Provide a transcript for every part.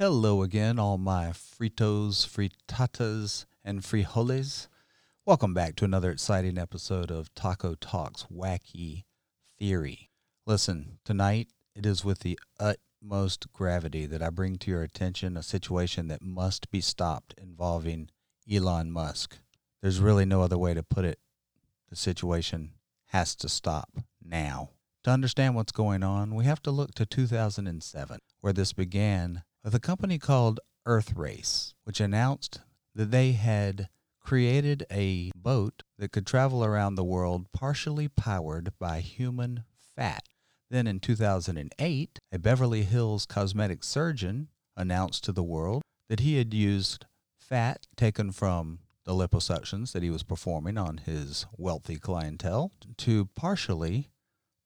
Hello again, all my fritos, fritatas, and frijoles. Welcome back to another exciting episode of Taco Talks Wacky Theory. Listen, tonight it is with the utmost gravity that I bring to your attention a situation that must be stopped involving Elon Musk. There's really no other way to put it. The situation has to stop now. To understand what's going on, we have to look to 2007, where this began with a company called Earthrace, which announced that they had created a boat that could travel around the world partially powered by human fat. Then in 2008, a Beverly Hills cosmetic surgeon announced to the world that he had used fat taken from the liposuctions that he was performing on his wealthy clientele to partially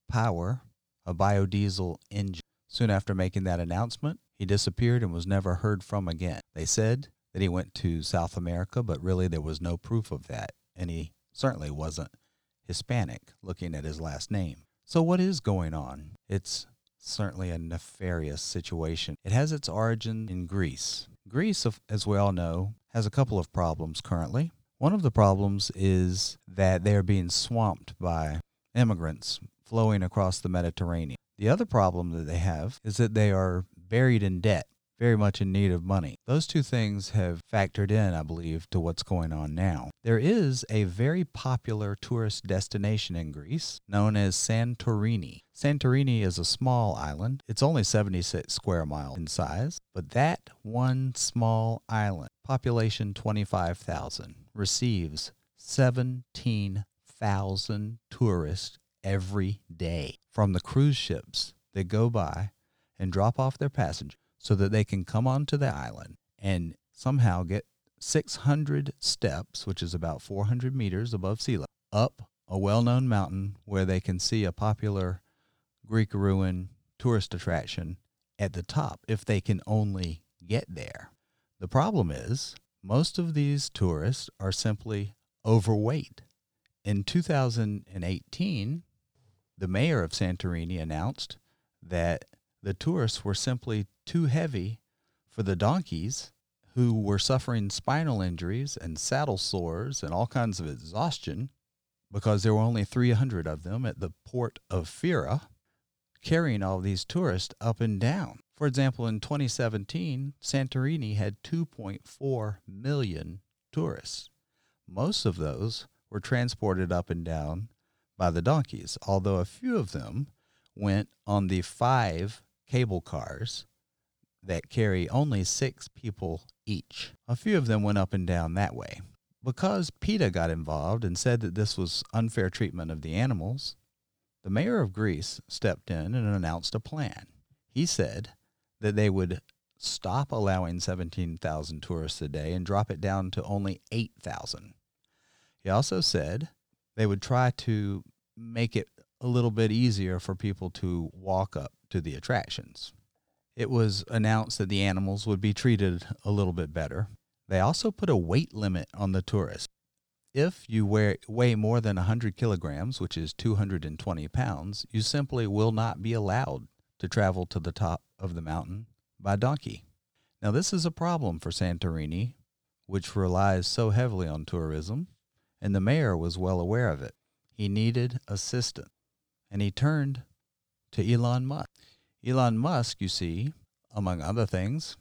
power a biodiesel engine. Soon after making that announcement, he disappeared and was never heard from again. They said that he went to South America, but really there was no proof of that, and he certainly wasn't Hispanic, looking at his last name. So, what is going on? It's certainly a nefarious situation. It has its origin in Greece. Greece, as we all know, has a couple of problems currently. One of the problems is that they are being swamped by immigrants flowing across the Mediterranean. The other problem that they have is that they are buried in debt, very much in need of money. Those two things have factored in, I believe, to what's going on now. There is a very popular tourist destination in Greece known as Santorini. Santorini is a small island. It's only 76 square miles in size, but that one small island, population 25,000, receives 17,000 tourists every day from the cruise ships that go by and drop off their passengers so that they can come onto the island and somehow get 600 steps, which is about 400 meters above sea level, up a well known mountain where they can see a popular Greek ruin tourist attraction at the top if they can only get there. The problem is, most of these tourists are simply overweight. In 2018, the mayor of Santorini announced that the tourists were simply too heavy for the donkeys who were suffering spinal injuries and saddle sores and all kinds of exhaustion because there were only 300 of them at the port of Fira carrying all these tourists up and down. For example, in 2017, Santorini had 2.4 million tourists. Most of those were transported up and down by the donkeys, although a few of them went on the five cable cars that carry only six people each. A few of them went up and down that way. Because PETA got involved and said that this was unfair treatment of the animals, the mayor of Greece stepped in and announced a plan. He said that they would stop allowing 17,000 tourists a day and drop it down to only 8,000. He also said they would try to make it a little bit easier for people to walk up to the attractions. It was announced that the animals would be treated a little bit better. They also put a weight limit on the tourists. If you weigh, more than 100 kilograms, which is 220 pounds, you simply will not be allowed to travel to the top of the mountain by donkey. Now, this is a problem for Santorini, which relies so heavily on tourism, and the mayor was well aware of it. He needed assistance, and he turned to Elon Musk. Elon Musk, you see, among other things,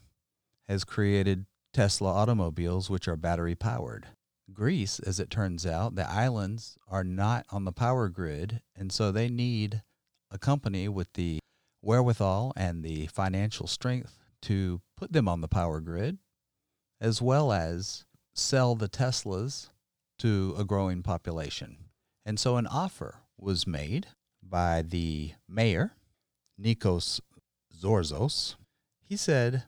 has created Tesla automobiles, which are battery powered. Greece, as it turns out, the islands are not on the power grid, and so they need a company with the wherewithal and the financial strength to put them on the power grid, as well as sell the Teslas to a growing population. And so an offer was made by the mayor, Nikos Zorzos. He said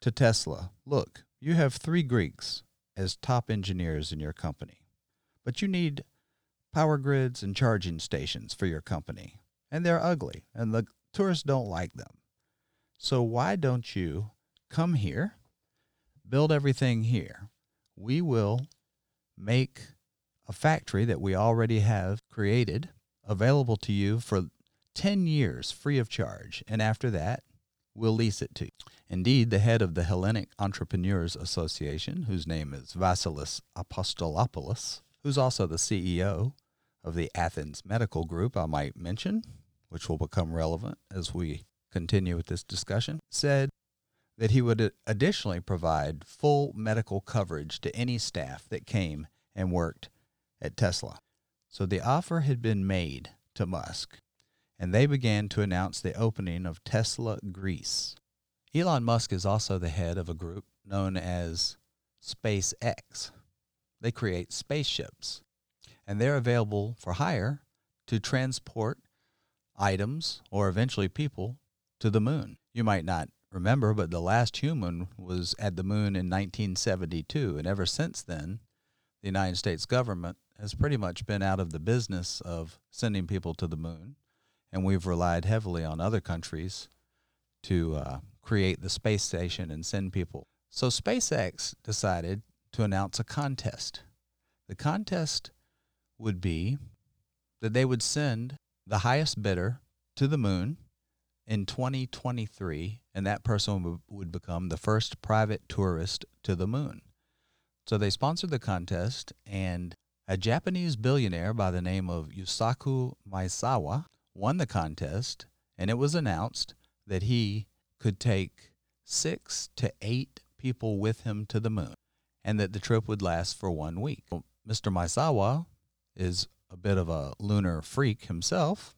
to Tesla, Look, you have three Greeks as top engineers in your company, but you need power grids and charging stations for your company, and they're ugly, and the tourists don't like them. So why don't you come here, build everything here? We will make a factory that we already have created available to you for 10 years free of charge. And after that, we'll lease it to you. Indeed, the head of the Hellenic Entrepreneurs Association, whose name is Vasilis Apostolopoulos, who's also the CEO of the Athens Medical Group, I might mention, which will become relevant as we continue with this discussion, said that he would additionally provide full medical coverage to any staff that came and worked at Tesla. So the offer had been made to Musk, and they began to announce the opening of Tesla Greece. Elon Musk is also the head of a group known as SpaceX. They create spaceships, and they're available for hire to transport items or eventually people to the moon. You might not remember, but the last human was at the moon in 1972, and ever since then, the United States government has pretty much been out of the business of sending people to the moon, and we've relied heavily on other countries to uh, create the space station and send people. So SpaceX decided to announce a contest. The contest would be that they would send the highest bidder to the moon in 2023, and that person would become the first private tourist to the moon. So they sponsored the contest, and a Japanese billionaire by the name of Yusaku Maezawa won the contest, and it was announced that he could take six to eight people with him to the moon, and that the trip would last for one week. Mr. Maezawa is a bit of a lunar freak himself,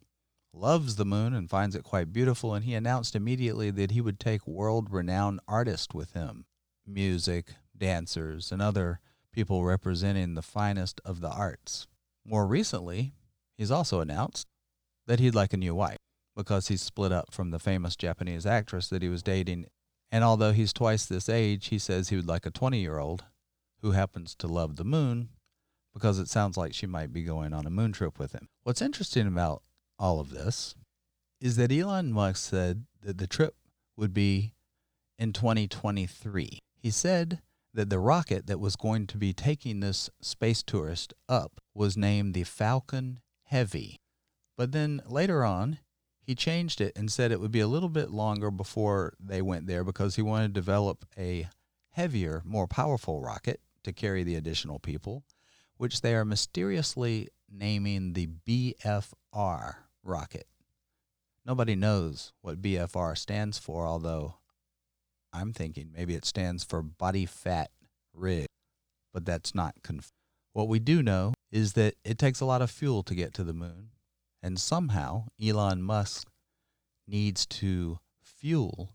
loves the moon and finds it quite beautiful, and he announced immediately that he would take world renowned artists with him music, dancers, and other people representing the finest of the arts. More recently, he's also announced that he'd like a new wife because he's split up from the famous Japanese actress that he was dating. And although he's twice this age, he says he would like a 20 year old who happens to love the moon because it sounds like she might be going on a moon trip with him. What's interesting about all of this is that Elon Musk said that the trip would be in 2023. He said that the rocket that was going to be taking this space tourist up was named the Falcon Heavy. But then later on, he changed it and said it would be a little bit longer before they went there because he wanted to develop a heavier, more powerful rocket to carry the additional people, which they are mysteriously naming the BFR rocket. Nobody knows what BFR stands for, although I'm thinking maybe it stands for body fat rig, but that's not confirmed. What we do know is that it takes a lot of fuel to get to the moon, and somehow Elon Musk needs to fuel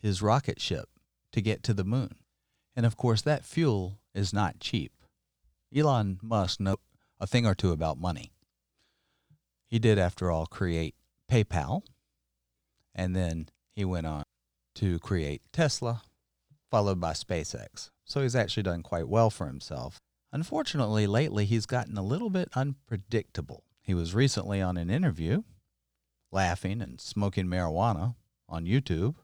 his rocket ship to get to the moon. And of course, that fuel is not cheap. Elon Musk knows a thing or two about money. He did, after all, create PayPal, and then he went on to create Tesla, followed by SpaceX. So he's actually done quite well for himself. Unfortunately, lately he's gotten a little bit unpredictable. He was recently on an interview, laughing and smoking marijuana on YouTube,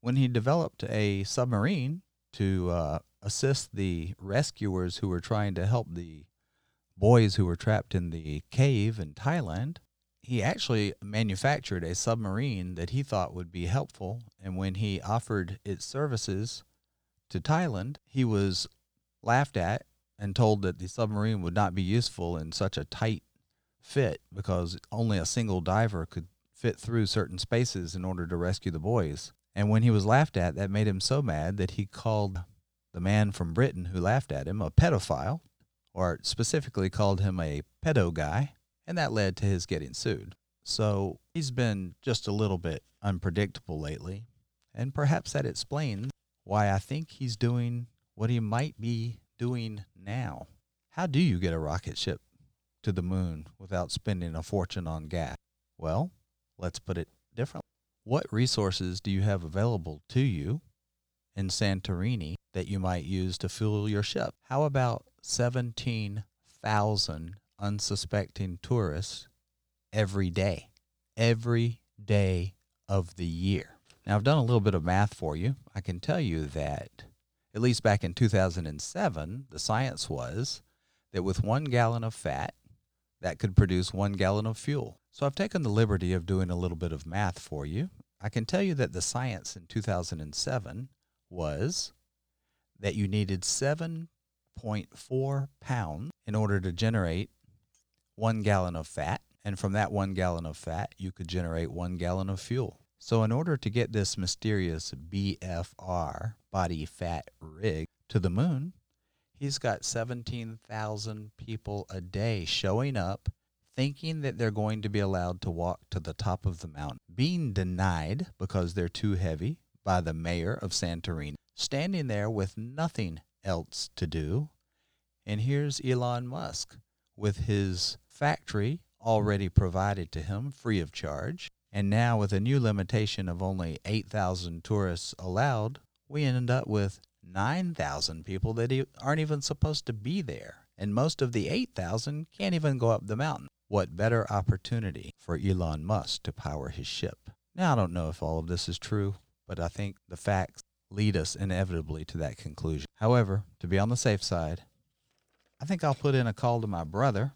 when he developed a submarine to uh, assist the rescuers who were trying to help the boys who were trapped in the cave in Thailand he actually manufactured a submarine that he thought would be helpful. And when he offered its services to Thailand, he was laughed at and told that the submarine would not be useful in such a tight fit because only a single diver could fit through certain spaces in order to rescue the boys. And when he was laughed at, that made him so mad that he called the man from Britain who laughed at him a pedophile, or specifically called him a pedo guy and that led to his getting sued. So he's been just a little bit unpredictable lately, and perhaps that explains why I think he's doing what he might be doing now. How do you get a rocket ship to the moon without spending a fortune on gas? Well, let's put it differently. What resources do you have available to you in Santorini that you might use to fuel your ship? How about 17,000 unsuspecting tourists every day, every day of the year. Now, I've done a little bit of math for you. I can tell you that, at least back in 2007, the science was that with one gallon of fat, that could produce one gallon of fuel. So I've taken the liberty of doing a little bit of math for you. I can tell you that the science in 2007 was that you needed 7.4 pounds in order to generate one gallon of fat. And from that one gallon of fat, you could generate one gallon of fuel. So, in order to get this mysterious BFR, body fat rig, to the moon, he's got 17,000 people a day showing up thinking that they're going to be allowed to walk to the top of the mountain, being denied because they're too heavy by the mayor of Santorini, standing there with nothing else to do. And here's Elon Musk with his factory already provided to him free of charge. And now, with a new limitation of only 8,000 tourists allowed, we end up with 9,000 people that aren't even supposed to be there. And most of the 8,000 can't even go up the mountain. What better opportunity for Elon Musk to power his ship? Now, I don't know if all of this is true, but I think the facts lead us inevitably to that conclusion. However, to be on the safe side, I think I'll put in a call to my brother,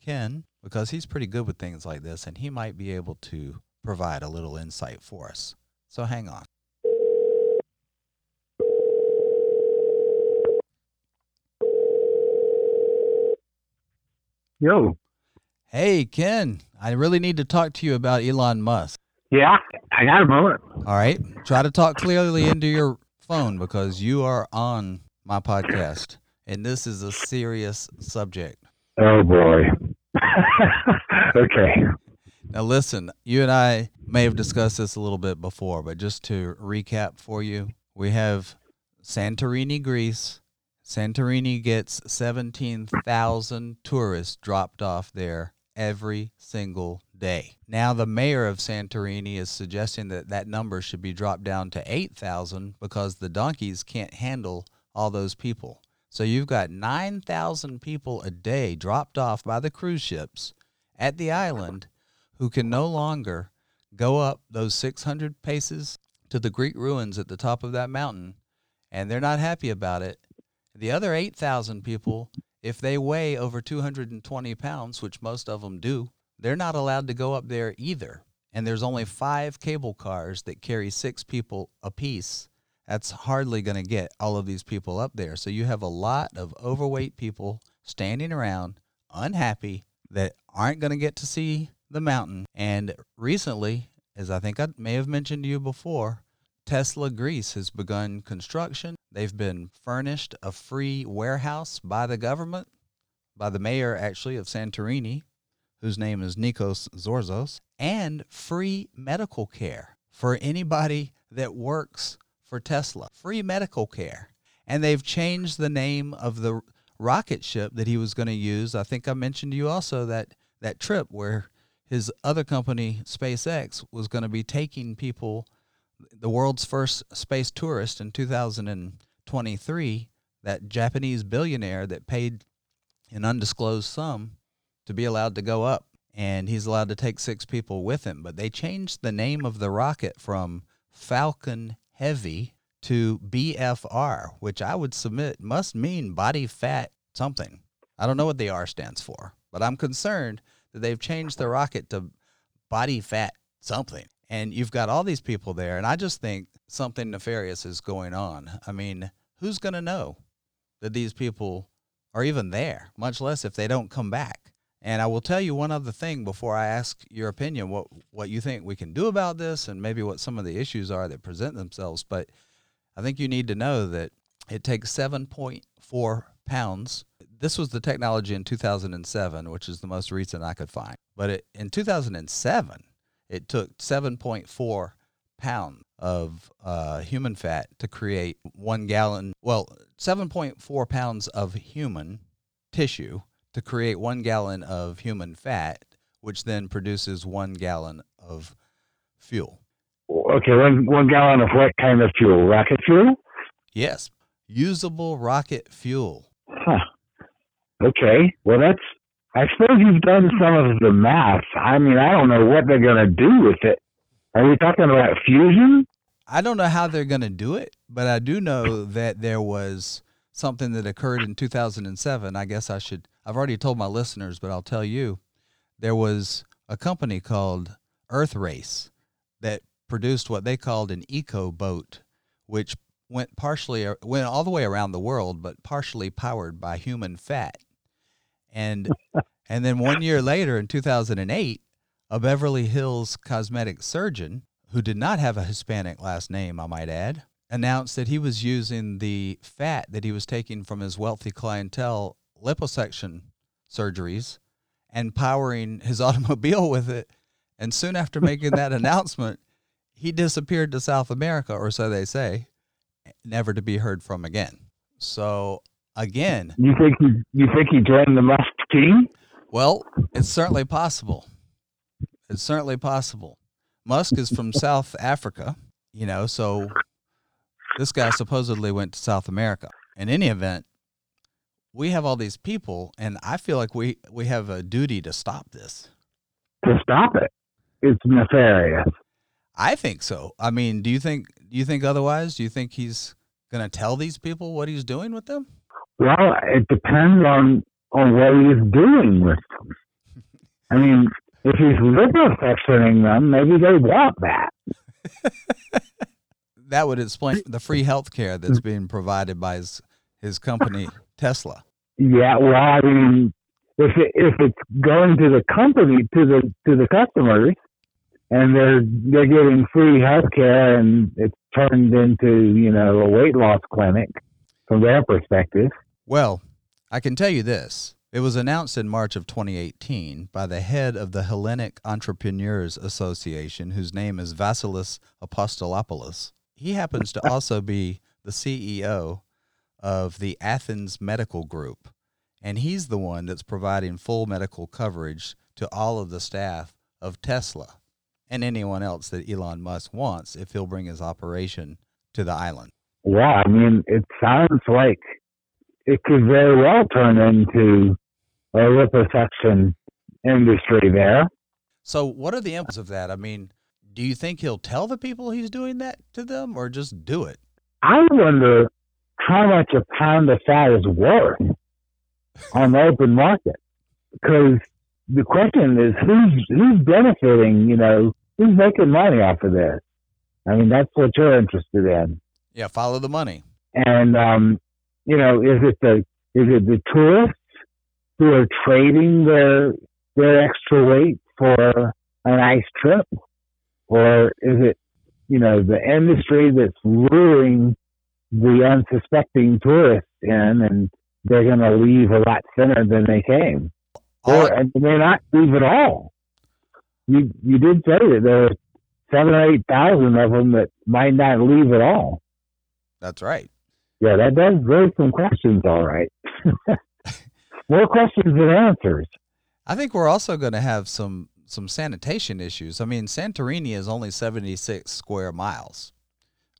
Ken, because he's pretty good with things like this and he might be able to provide a little insight for us. So hang on. Yo. Hey, Ken, I really need to talk to you about Elon Musk. Yeah, I got a moment. All right. Try to talk clearly into your phone because you are on my podcast and this is a serious subject. Oh, boy. okay. Now, listen, you and I may have discussed this a little bit before, but just to recap for you, we have Santorini, Greece. Santorini gets 17,000 tourists dropped off there every single day. Now, the mayor of Santorini is suggesting that that number should be dropped down to 8,000 because the donkeys can't handle all those people. So you've got 9,000 people a day dropped off by the cruise ships at the island who can no longer go up those 600 paces to the Greek ruins at the top of that mountain, and they're not happy about it. The other 8,000 people, if they weigh over 220 pounds, which most of them do, they're not allowed to go up there either. And there's only five cable cars that carry six people apiece. That's hardly going to get all of these people up there. So you have a lot of overweight people standing around, unhappy, that aren't going to get to see the mountain. And recently, as I think I may have mentioned to you before, Tesla Greece has begun construction. They've been furnished a free warehouse by the government, by the mayor actually of Santorini, whose name is Nikos Zorzos, and free medical care for anybody that works for Tesla. Free medical care. And they've changed the name of the rocket ship that he was going to use. I think I mentioned to you also that that trip where his other company, SpaceX, was going to be taking people, the world's first space tourist in 2023, that Japanese billionaire that paid an undisclosed sum to be allowed to go up. And he's allowed to take six people with him. But they changed the name of the rocket from Falcon Heavy to BFR, which I would submit must mean body fat something. I don't know what the R stands for, but I'm concerned that they've changed the rocket to body fat something. And you've got all these people there, and I just think something nefarious is going on. I mean, who's going to know that these people are even there, much less if they don't come back? And I will tell you one other thing before I ask your opinion, what what you think we can do about this, and maybe what some of the issues are that present themselves. But I think you need to know that it takes 7.4 pounds this was the technology in 2007, which is the most recent I could find. But it, in 2007, it took 7.4 pounds of uh, human fat to create one gallon, well, 7.4 pounds of human tissue to create one gallon of human fat, which then produces one gallon of fuel. Okay, one, one gallon of what kind of fuel? Rocket fuel? Yes, usable rocket fuel. Huh. Okay, well, that's. I suppose you've done some of the math. I mean, I don't know what they're going to do with it. Are we talking about fusion? I don't know how they're going to do it, but I do know that there was something that occurred in 2007. I guess I should, I've already told my listeners, but I'll tell you. There was a company called Earth Race that produced what they called an eco boat, which went partially went all the way around the world, but partially powered by human fat. And and then one year later, in 2008, a Beverly Hills cosmetic surgeon who did not have a Hispanic last name, I might add, announced that he was using the fat that he was taking from his wealthy clientele liposuction surgeries and powering his automobile with it. And soon after making that announcement, he disappeared to South America, or so they say, never to be heard from again. So again, you think he you think he joined the Musk team? Well, it's certainly possible. It's certainly possible. Musk is from South Africa, you know, so this guy supposedly went to South America. In any event, we have all these people, and I feel like we, we have a duty to stop this. To stop it, it's nefarious. I think so. I mean, do you think do you think otherwise? Do you think he's going to tell these people what he's doing with them? Well, it depends on on what he's doing with them. I mean, if he's liposuctioning them, maybe they want that. that would explain the free health care that's being provided by his his company Tesla. Yeah, well, I mean, if it, if it's going to the company to the to the customers, and they're they're getting free health care, and it's turned into you know a weight loss clinic from their perspective. Well, I can tell you this: it was announced in March of 2018 by the head of the Hellenic Entrepreneurs Association, whose name is Vasilis Apostolopoulos. He happens to also be the CEO of the Athens Medical Group, and he's the one that's providing full medical coverage to all of the staff of Tesla and anyone else that Elon Musk wants if he'll bring his operation to the island. Yeah, I mean, it sounds like it could very well turn into a liposuction industry there. So, what are the imps of that? I mean, do you think he'll tell the people he's doing that to them, or just do it? I wonder how much a pound of fat is worth on the open market, because the question is who's who's benefiting. You know, who's making money off of this? I mean, that's what you're interested in. Yeah, follow the money. And um, you know, is it the is it the tourists who are trading their their extra weight for a nice trip, or is it you know the industry that's luring the unsuspecting tourists in, and they're going to leave a lot thinner than they came, or and they may not leave at all. You you did say that there are seven or eight thousand of them that might not leave at all. That's right. Yeah, that does raise some questions. All right. more questions than answers. I think we're also going to have some some sanitation issues. I mean, Santorini is only 76 square miles,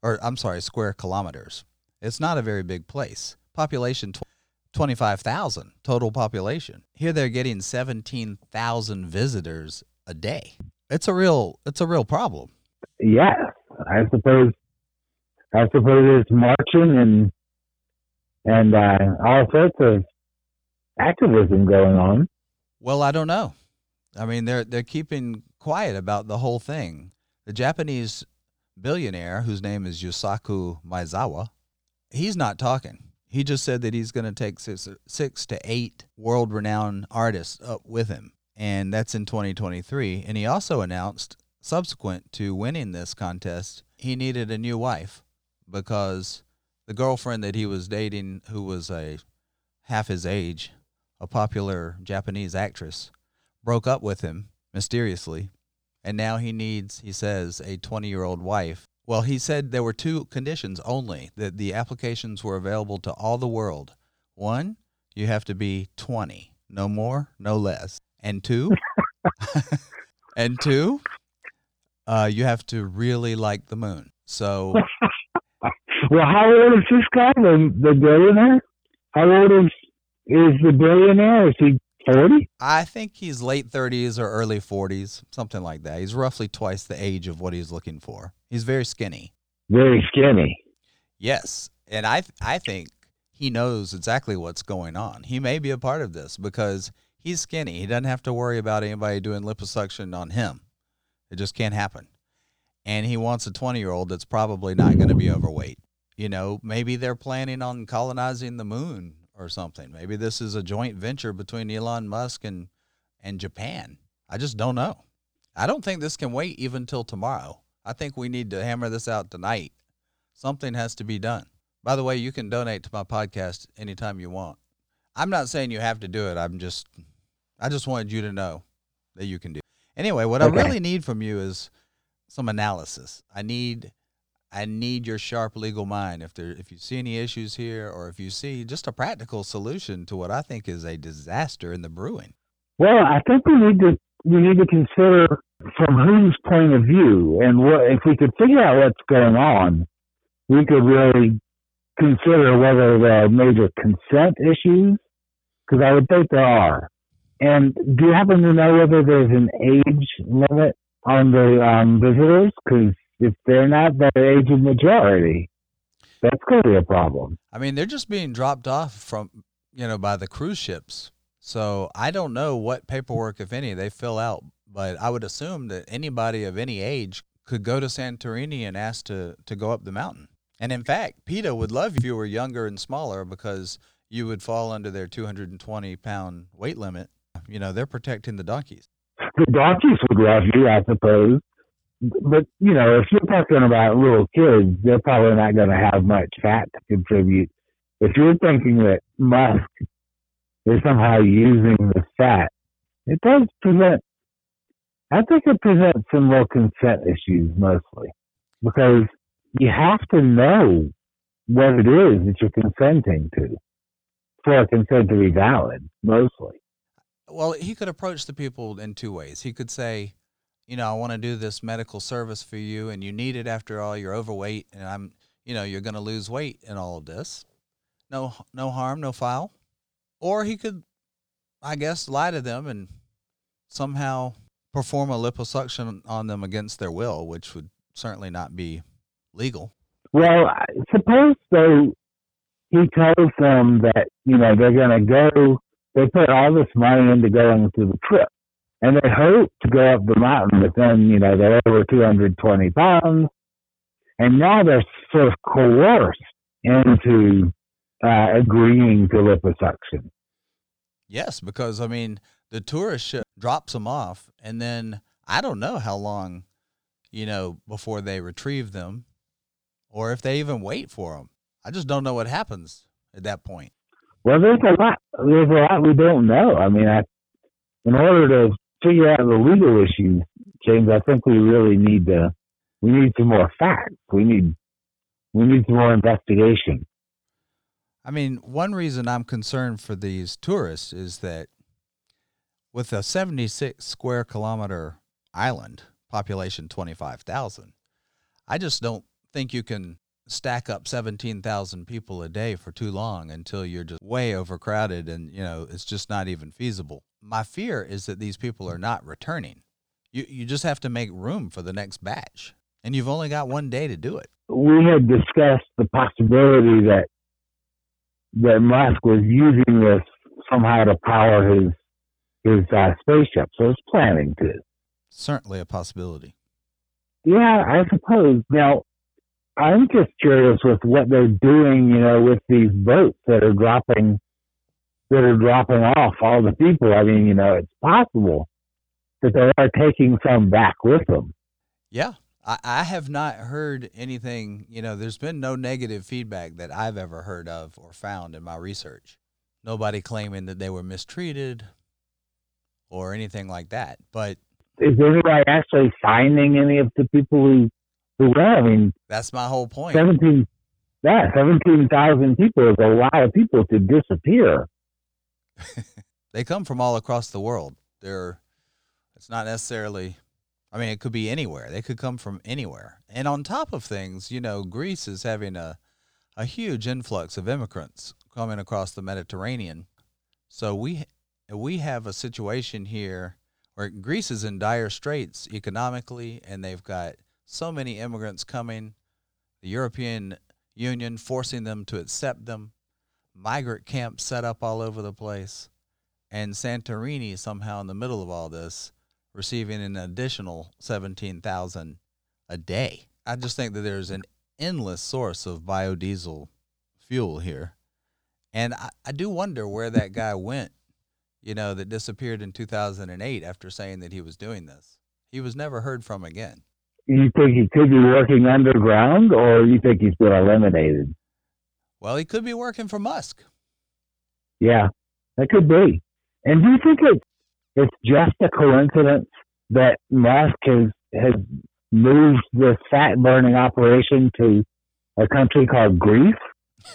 or I'm sorry, square kilometers. It's not a very big place. Population tw- 25,000 total population. Here they're getting 17,000 visitors a day. It's a real it's a real problem. Yes, I suppose. I suppose it's marching and and uh, all sorts of activism going on. Well, I don't know. I mean, they're they're keeping quiet about the whole thing. The Japanese billionaire, whose name is Yusaku Maezawa, he's not talking. He just said that he's going to take six, six to eight world-renowned artists up with him, and that's in 2023. And he also announced, subsequent to winning this contest, he needed a new wife because the girlfriend that he was dating, who was a half his age, a popular Japanese actress, broke up with him mysteriously, and now he needs, he says, a 20 year old wife. Well, he said there were two conditions only that the applications were available to all the world. One, you have to be 20, no more, no less. And two, and two, uh, you have to really like the moon. So, well, how old is this guy, the, the billionaire? How old is is the billionaire? Is he 40? I think he's late 30s or early 40s, something like that. He's roughly twice the age of what he's looking for. He's very skinny. Very skinny. Yes, and I I think he knows exactly what's going on. He may be a part of this because he's skinny. He doesn't have to worry about anybody doing liposuction on him. It just can't happen. and he wants a 20 year old that's probably not going to be overweight. You know, maybe they're planning on colonizing the moon or something. Maybe this is a joint venture between Elon Musk and and Japan. I just don't know. I don't think this can wait even till tomorrow. I think we need to hammer this out tonight. Something has to be done. By the way, you can donate to my podcast anytime you want. I'm not saying you have to do it. I'm just I just wanted you to know that you can do. It. Anyway, what okay. I really need from you is some analysis. I need I need your sharp legal mind. If there if you see any issues here or if you see just a practical solution to what I think is a disaster in the brewing. Well, I think we need to we need to consider from whose point of view and what if we could figure out what's going on, we could really consider whether there are major consent issues because I would think there are. And do you happen to know whether there's an age limit on the um, visitors? Because if they're not the age of majority, that's going to be a problem. I mean, they're just being dropped off from, you know, by the cruise ships. So I don't know what paperwork, if any, they fill out, but I would assume that anybody of any age could go to Santorini and ask to, to go up the mountain. And in fact, PETA would love if you were younger and smaller because you would fall under their 220 pound weight limit. You know, they're protecting the donkeys. The donkeys would love you, I suppose. But, you know, if you're talking about little kids, they're probably not going to have much fat to contribute. If you're thinking that Musk is somehow using the fat, it does present, I think it presents some real consent issues mostly because you have to know what it is that you're consenting to for a consent to be valid, mostly. Well, he could approach the people in two ways. He could say, you know, I want to do this medical service for you, and you need it after all. You're overweight, and I'm, you know, you're going to lose weight in all of this. No, no harm, no foul. Or he could, I guess, lie to them and somehow perform a liposuction on them against their will, which would certainly not be legal. Well, suppose though he tells them that you know they're going to go. They put all this money into going to the trip, and they hope to go up the mountain, but then you know they're over 220 pounds, and now they're sort of coerced into uh, agreeing to liposuction. Yes, because I mean the tourist ship drops them off, and then I don't know how long, you know, before they retrieve them or if they even wait for them. I just don't know what happens at that point. Well, there's a lot. There's a lot we don't know. I mean, I, in order to figure out the legal issues, James, I think we really need to. We need some more facts. We need. We need some more investigation. I mean, one reason I'm concerned for these tourists is that with a 76 square kilometer island, population 25,000, I just don't think you can stack up 17,000 people a day for too long until you're just way overcrowded and you know it's just not even feasible. My fear is that these people are not returning. You you just have to make room for the next batch and you've only got one day to do it. We had discussed the possibility that that Musk was using this somehow to power his his uh, spaceship. So he's planning to. Certainly a possibility. Yeah, I suppose. Now, I'm just curious with what they're doing, you know, with these boats that are dropping that are dropping off all the people. I mean, you know, it's possible that they are taking some back with them. Yeah. I, I have not heard anything, you know, there's been no negative feedback that I've ever heard of or found in my research. Nobody claiming that they were mistreated or anything like that. But is anybody actually finding any of the people who went? I mean, that's my whole point. Seventeen, yeah, seventeen thousand people is a lot of people to disappear. they come from all across the world. They're, it's not necessarily. I mean, it could be anywhere. They could come from anywhere. And on top of things, you know, Greece is having a, a huge influx of immigrants coming across the Mediterranean. So we we have a situation here where Greece is in dire straits economically, and they've got so many immigrants coming, the European Union forcing them to accept them, migrant camps set up all over the place, and Santorini somehow in the middle of all this receiving an additional 17,000 a a day. I just think that there's an endless source of biodiesel fuel here. And I, I do wonder where that guy went, you know, that disappeared in 2008 after saying that he was doing this. He was never heard from again. You think he could be working underground, or you think he's been eliminated? Well, he could be working for Musk. Yeah, that could be. And do you think it's it's just a coincidence that Musk has has moved this fat burning operation to a country called Greece?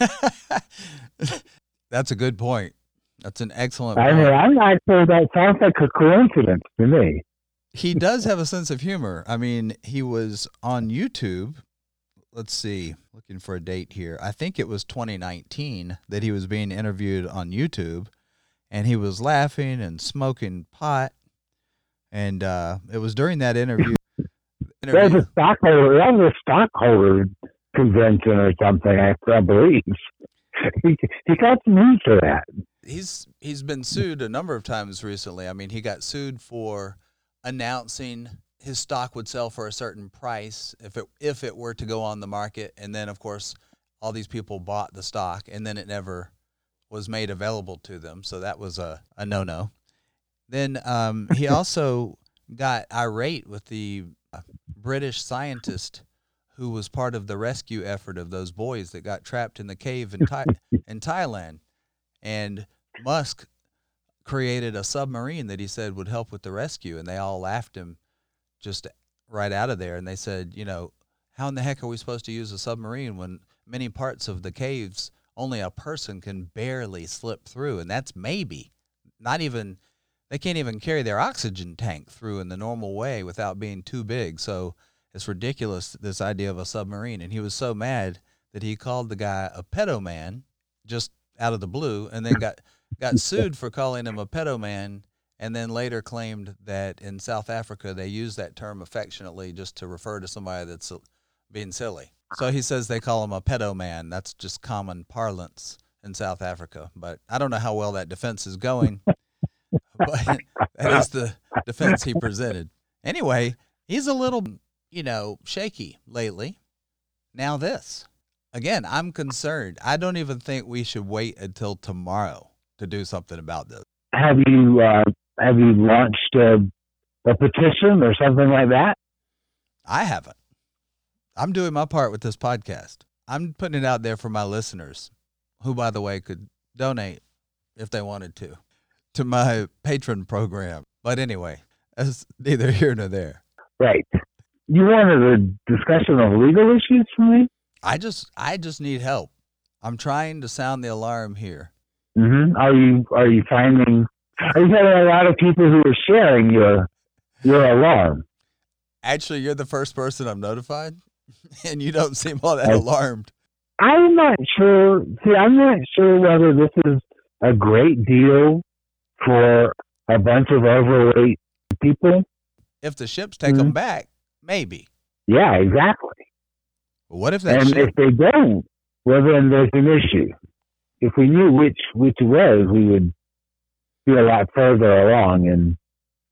That's a good point. That's an excellent I mean, I'm not sure that sounds like a coincidence to me. he does have a sense of humor. I mean, he was on YouTube. Let's see, looking for a date here. I think it was 2019 that he was being interviewed on YouTube, and he was laughing and smoking pot. And uh, it was during that interview. There's interview a stockholder. That was a stockholder convention or something, I, believe. He, he got some heat for that. He's he's been sued a number of times recently. I mean, he got sued for announcing his stock would sell for a certain price if it if it were to go on the market, and then of course all these people bought the stock, and then it never was made available to them. So that was a, a no no. Then um, he also got irate with the uh, British scientist who was part of the rescue effort of those boys that got trapped in the cave in, Thai- in Thailand. And Musk created a submarine that he said would help with the rescue. And they all laughed him just right out of there. And they said, you know, how in the heck are we supposed to use a submarine when many parts of the caves only a person can barely slip through? And that's maybe not even, they can't even carry their oxygen tank through in the normal way without being too big. So it's ridiculous, this idea of a submarine. And he was so mad that he called the guy a pedo man just out of the blue and then got got sued for calling him a pedo man and then later claimed that in South Africa they use that term affectionately just to refer to somebody that's being silly. So he says they call him a pedo man. That's just common parlance in South Africa. But I don't know how well that defense is going. but that is the defense he presented. Anyway, he's a little, you know, shaky lately. Now this. Again, I'm concerned. I don't even think we should wait until tomorrow to do something about this. Have you uh, have you launched a, a petition or something like that? I haven't. I'm doing my part with this podcast. I'm putting it out there for my listeners, who, by the way, could donate if they wanted to to my Patreon program. But anyway, that's neither here nor there. Right. You wanted a discussion of legal issues from me? I just I just need help. I'm trying to sound the alarm here. hmm Are you are you finding are you having a lot of people who are sharing your your alarm? Actually, you're the first person I'm notified, and you don't seem all that Oh. alarmed. I'm not sure. See, I'm not sure whether this is a great deal for a bunch of overweight people. If the ships take them Mhm. back, maybe. Yeah, exactly. But what if that and ship? if they don't, well, then there's an issue. If we knew which which it was, we would be a lot further along in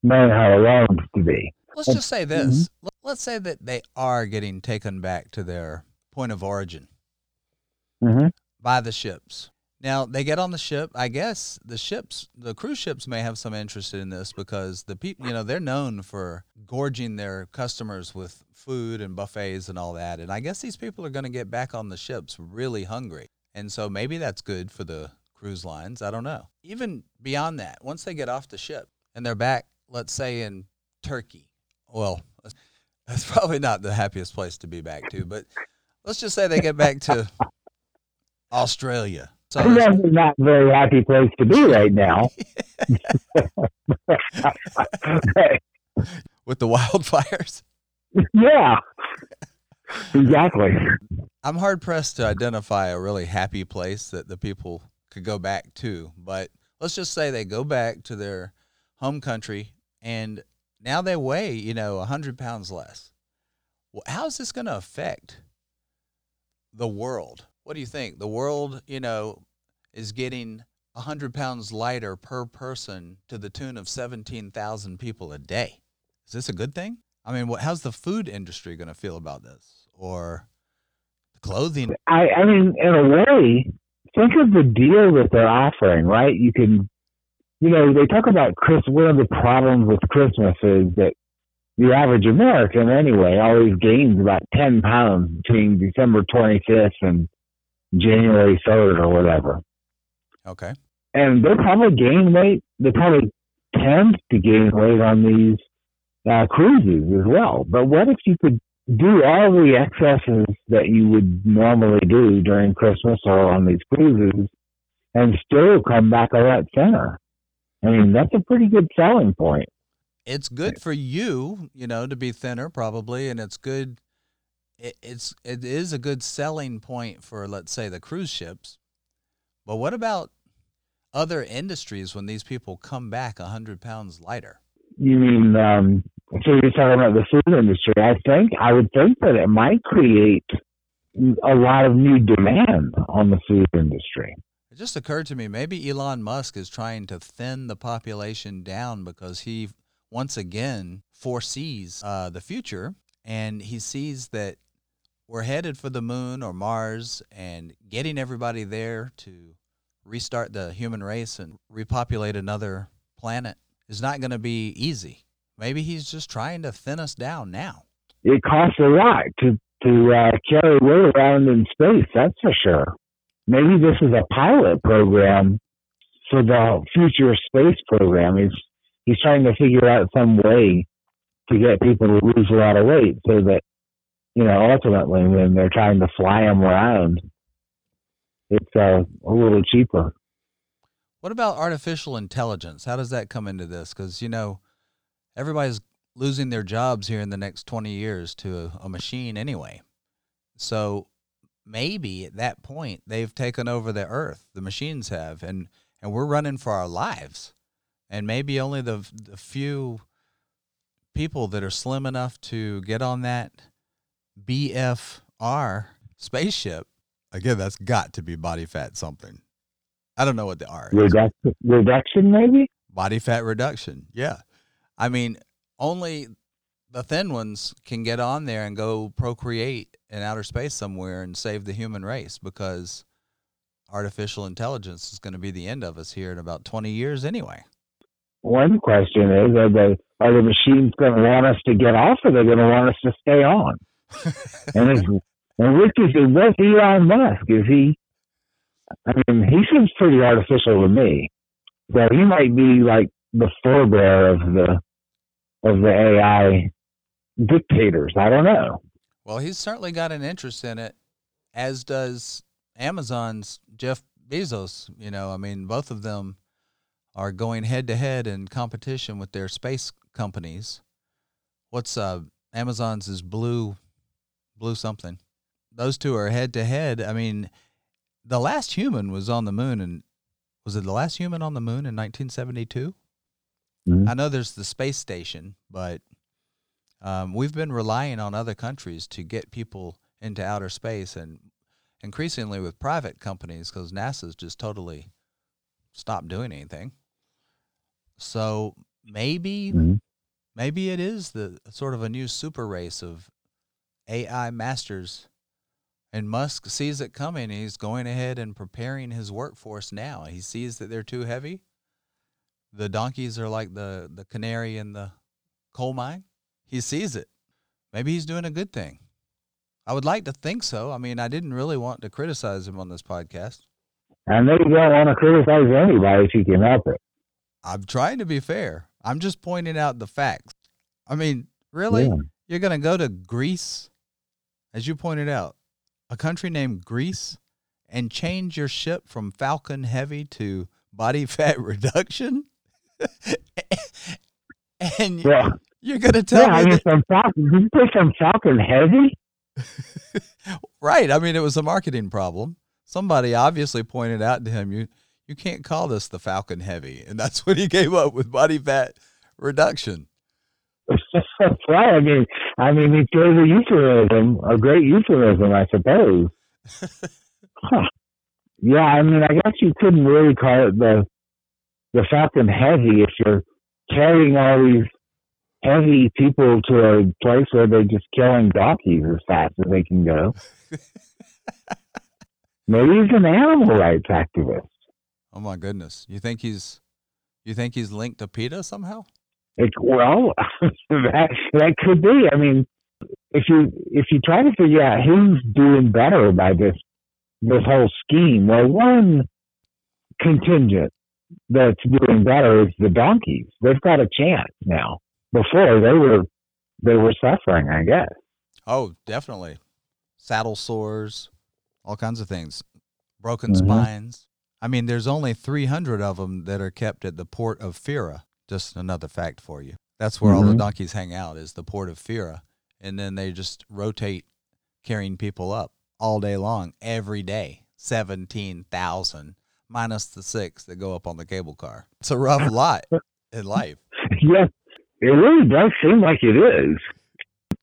knowing how alarmed to be. Let's just say this. Let- Let's say that they are getting taken back to their point of origin Mm-hmm. by the ships. Now they get on the ship. I guess the ships, the cruise ships, may have some interest in this because the people, you know, they're known for gorging their customers with food and buffets and all that. And I guess these people are going to get back on the ships really hungry, and so maybe that's good for the cruise lines. I don't know. Even beyond that, once they get off the ship and they're back, let's say in Turkey. Well, that's probably not the happiest place to be back to, but let's just say they get back to Australia. So That's not a very happy place to be right now. with the wildfires, yeah, exactly. I'm hard pressed to identify a really happy place that the people could go back to. But let's just say they go back to their home country and now they weigh, you know, 100 pounds less. Well, how's this going to affect the world? What do you think? The world, you know, is getting 100 pounds lighter per person to the tune of 17,000 people a day. Is this a good thing? I mean, what, how's the food industry going to feel about this? Or the clothing? I, I mean, in a way, think of the deal that they're offering, right? You can, you know, they talk about Chris. One of the problems with Christmas is that the average American, anyway, always gains about 10 pounds between December 25th and January 3rd or whatever. Okay. And they probably gain weight. They probably tend to gain weight on these uh, cruises as well. But what if you could do all the excesses that you would normally do during Christmas or on these cruises and still come back a lot thinner? I mean, that's a pretty good selling point. It's good for you, you know, to be thinner probably, and it's good. It, it's it is a good selling point for let's say the cruise ships. But what about other industries when these people come back a hundred pounds lighter? You mean um, so you're talking about the food industry? I think I would think that it might create a lot of new demand on the food industry. It just occurred to me maybe Elon Musk is trying to thin the population down because he once again foresees uh, the future and he sees that we're headed for the moon or Mars and getting everybody there to restart the human race and repopulate another planet is not going to be easy. Maybe he's just trying to thin us down now. It costs a lot to to uh, carry weight around in space. That's for sure. Maybe this is a pilot program for the future space program. He's he's trying to figure out some way to get people to lose a lot of weight so that you know ultimately when they're trying to fly them around, it's uh, a little cheaper. What about artificial intelligence? How does that come into this? Because you know everybody's losing their jobs here in the next 20 years to a, a machine anyway. So maybe at that point they've taken over the earth, the machines have, and, and we're running for our lives. And maybe only the, the few people that are slim enough to get on that BFR spaceship, again, that's got to be body fat something. I don't know what the R is. Reduction, reduction maybe? Body fat reduction. Yeah. I mean, only the thin ones can get on there and go procreate in outer space somewhere and save the human race because artificial intelligence is going to be the end of us here in about 20 years anyway. One question is are the, are the machines going to want us to get off or are they going to want us to stay on? And, is, and it? What's Elon Musk? Is he, I mean, he seems pretty artificial to me. So he might be like the forebear of the of the AI dictators. I don't know. Well, he's certainly got an interest in it, as does Amazon's Jeff Bezos. You know, I mean, both of them are going head to head in competition with their space companies. What's uh Amazon's is blue blue something. Those two are head to head. I mean, the last human was on the moon and was it the last human on the moon in 1972? Mm-hmm. I know there's the space station, but um, we've been relying on other countries to get people into outer space, and increasingly with private companies because NASA's just totally stopped doing anything. So maybe, mm-hmm. maybe it is the sort of a new super race of AI masters. And Musk sees it coming. He's going ahead and preparing his workforce now. He sees that they're too heavy the donkeys are like the the canary in the coal mine. He sees it. Maybe he's doing a good thing. I would like to think so. I mean, I didn't really want to criticize him on this podcast. I know you don't want to criticize anybody if you can help it. I'm trying to be fair. I'm just pointing out the facts. I mean, really? Yeah. You're going to go to Greece, as you pointed out, a country named Greece, and change your ship from Falcon Heavy to body fat reduction? and yeah. you're going to tell yeah, me. that, some Falcon, did you put some Falcon heavy? right. I mean, it was a marketing problem. Somebody obviously pointed out to him, you, you can't call this the Falcon Heavy. And that's when he came up with body fat reduction. right. I mean, I mean, it was a euphemism, a great euphemism, I suppose. huh. Yeah, I mean, I guess you couldn't really call it the the Falcon Heavy if you're carrying all these heavy people to a place where they're just killing donkeys as fast as they can go. Maybe he's an animal rights activist. Oh my goodness! You think he's you think he's linked to PETA somehow? It, well, that that could be. I mean, if you if you try to figure out who's doing better by this this whole scheme, well, one contingent that's doing better is the donkeys. They've got a chance now. Before they were they were suffering, I guess. Oh, definitely. Saddle sores, all kinds of things, broken mm-hmm. spines. I mean, there's only 300 of them that are kept at the port of Fira. Just another fact for you. That's where mm-hmm. all the mm-hmm. donkeys hang out is the port of Fira, and then they just rotate carrying people up all day long, every day. 17,000 minus the six that go up on the cable car. It's a rough lot in life. Yeah, it really does seem like it is.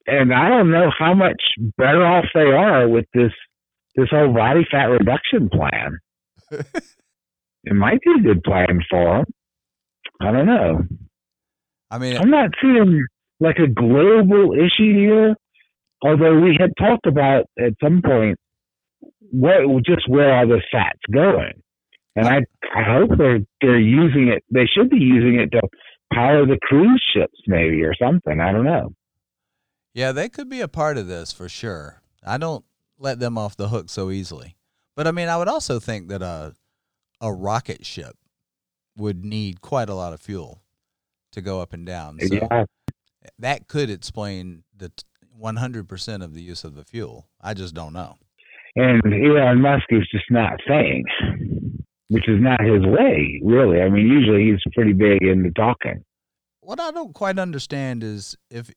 And I don't know how much better off they are with this this whole body fat reduction plan. it might be a good plan for them. I don't know. I mean, I'm not seeing like a global issue here. Although we had talked about at some point what just where are the fats going, and I I hope they're they're using it. They should be using it to power the cruise ships, maybe or something. I don't know. Yeah, they could be a part of this for sure. I don't let them off the hook so easily. But I mean, I would also think that a a rocket ship would need quite a lot of fuel to go up and down. So yeah. that could explain the 100% of the use of the fuel. I just don't know. And Elon Musk is just not saying, which is not his way, really. I mean, usually he's pretty big into talking. What I don't quite understand is if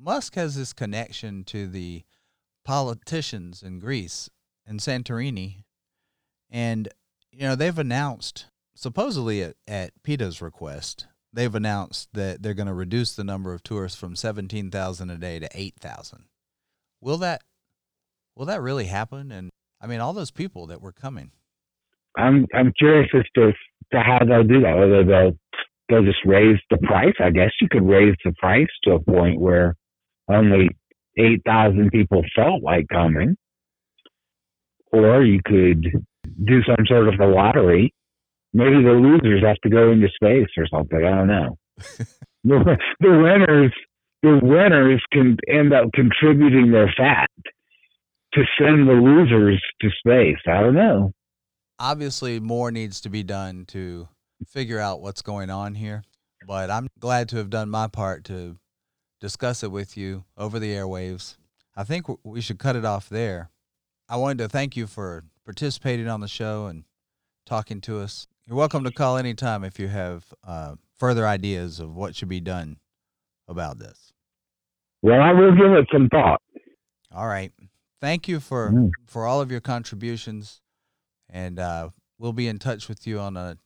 Musk has this connection to the politicians in Greece and Santorini, and you know they've announced supposedly at, at PETA's request they've announced that they're going to reduce the number of tourists from 17,000 a day to 8,000. Will that will that really happen and I mean all those people that were coming. I'm I'm curious as to, to how they'll do that whether they'll they'll just raise the price. I guess you could raise the price to a point where only 8,000 people felt like coming or you could do some sort of a lottery maybe the losers have to go into space or something. I don't know. the, the winners, the winners can end up contributing their fat to send the losers to space. I don't know. Obviously, more needs to be done to figure out what's going on here. But I'm glad to have done my part to discuss it with you over the airwaves. I think we should cut it off there. I wanted to thank you for participating on the show and talking to us. You're welcome to call anytime if you have uh, further ideas of what should be done about this. Well, I will give it some thought. All right. Thank you for mm. for all of your contributions, and uh, we'll be in touch with you on a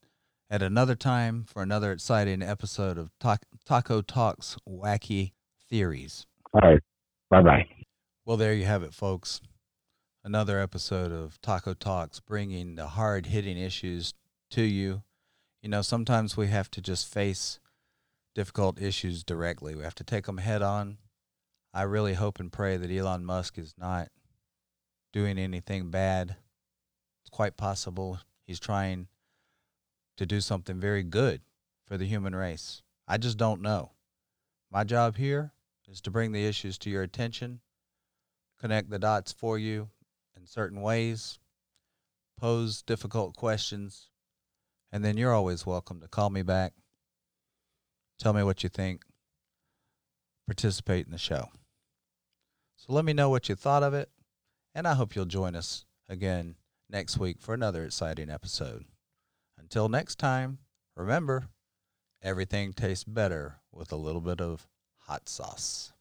at another time for another exciting episode of Taco Talks Wacky Theories. All right. Bye bye. Well, there you have it, folks. Another episode of Taco Talks, bringing the hard hitting issues to you. You know, sometimes we have to just face difficult issues directly. We have to take them head on. I really hope and pray that Elon Musk is not doing anything bad. It's quite possible he's trying to do something very good for the human race. I just don't know. My job here is to bring the issues to your attention, connect the dots for you in certain ways, pose difficult questions, and then you're always welcome to call me back, tell me what you think, participate in the show. So let me know what you thought of it, and I hope you'll join us again next week for another exciting episode. Until next time, remember, everything tastes better with a little bit of hot sauce.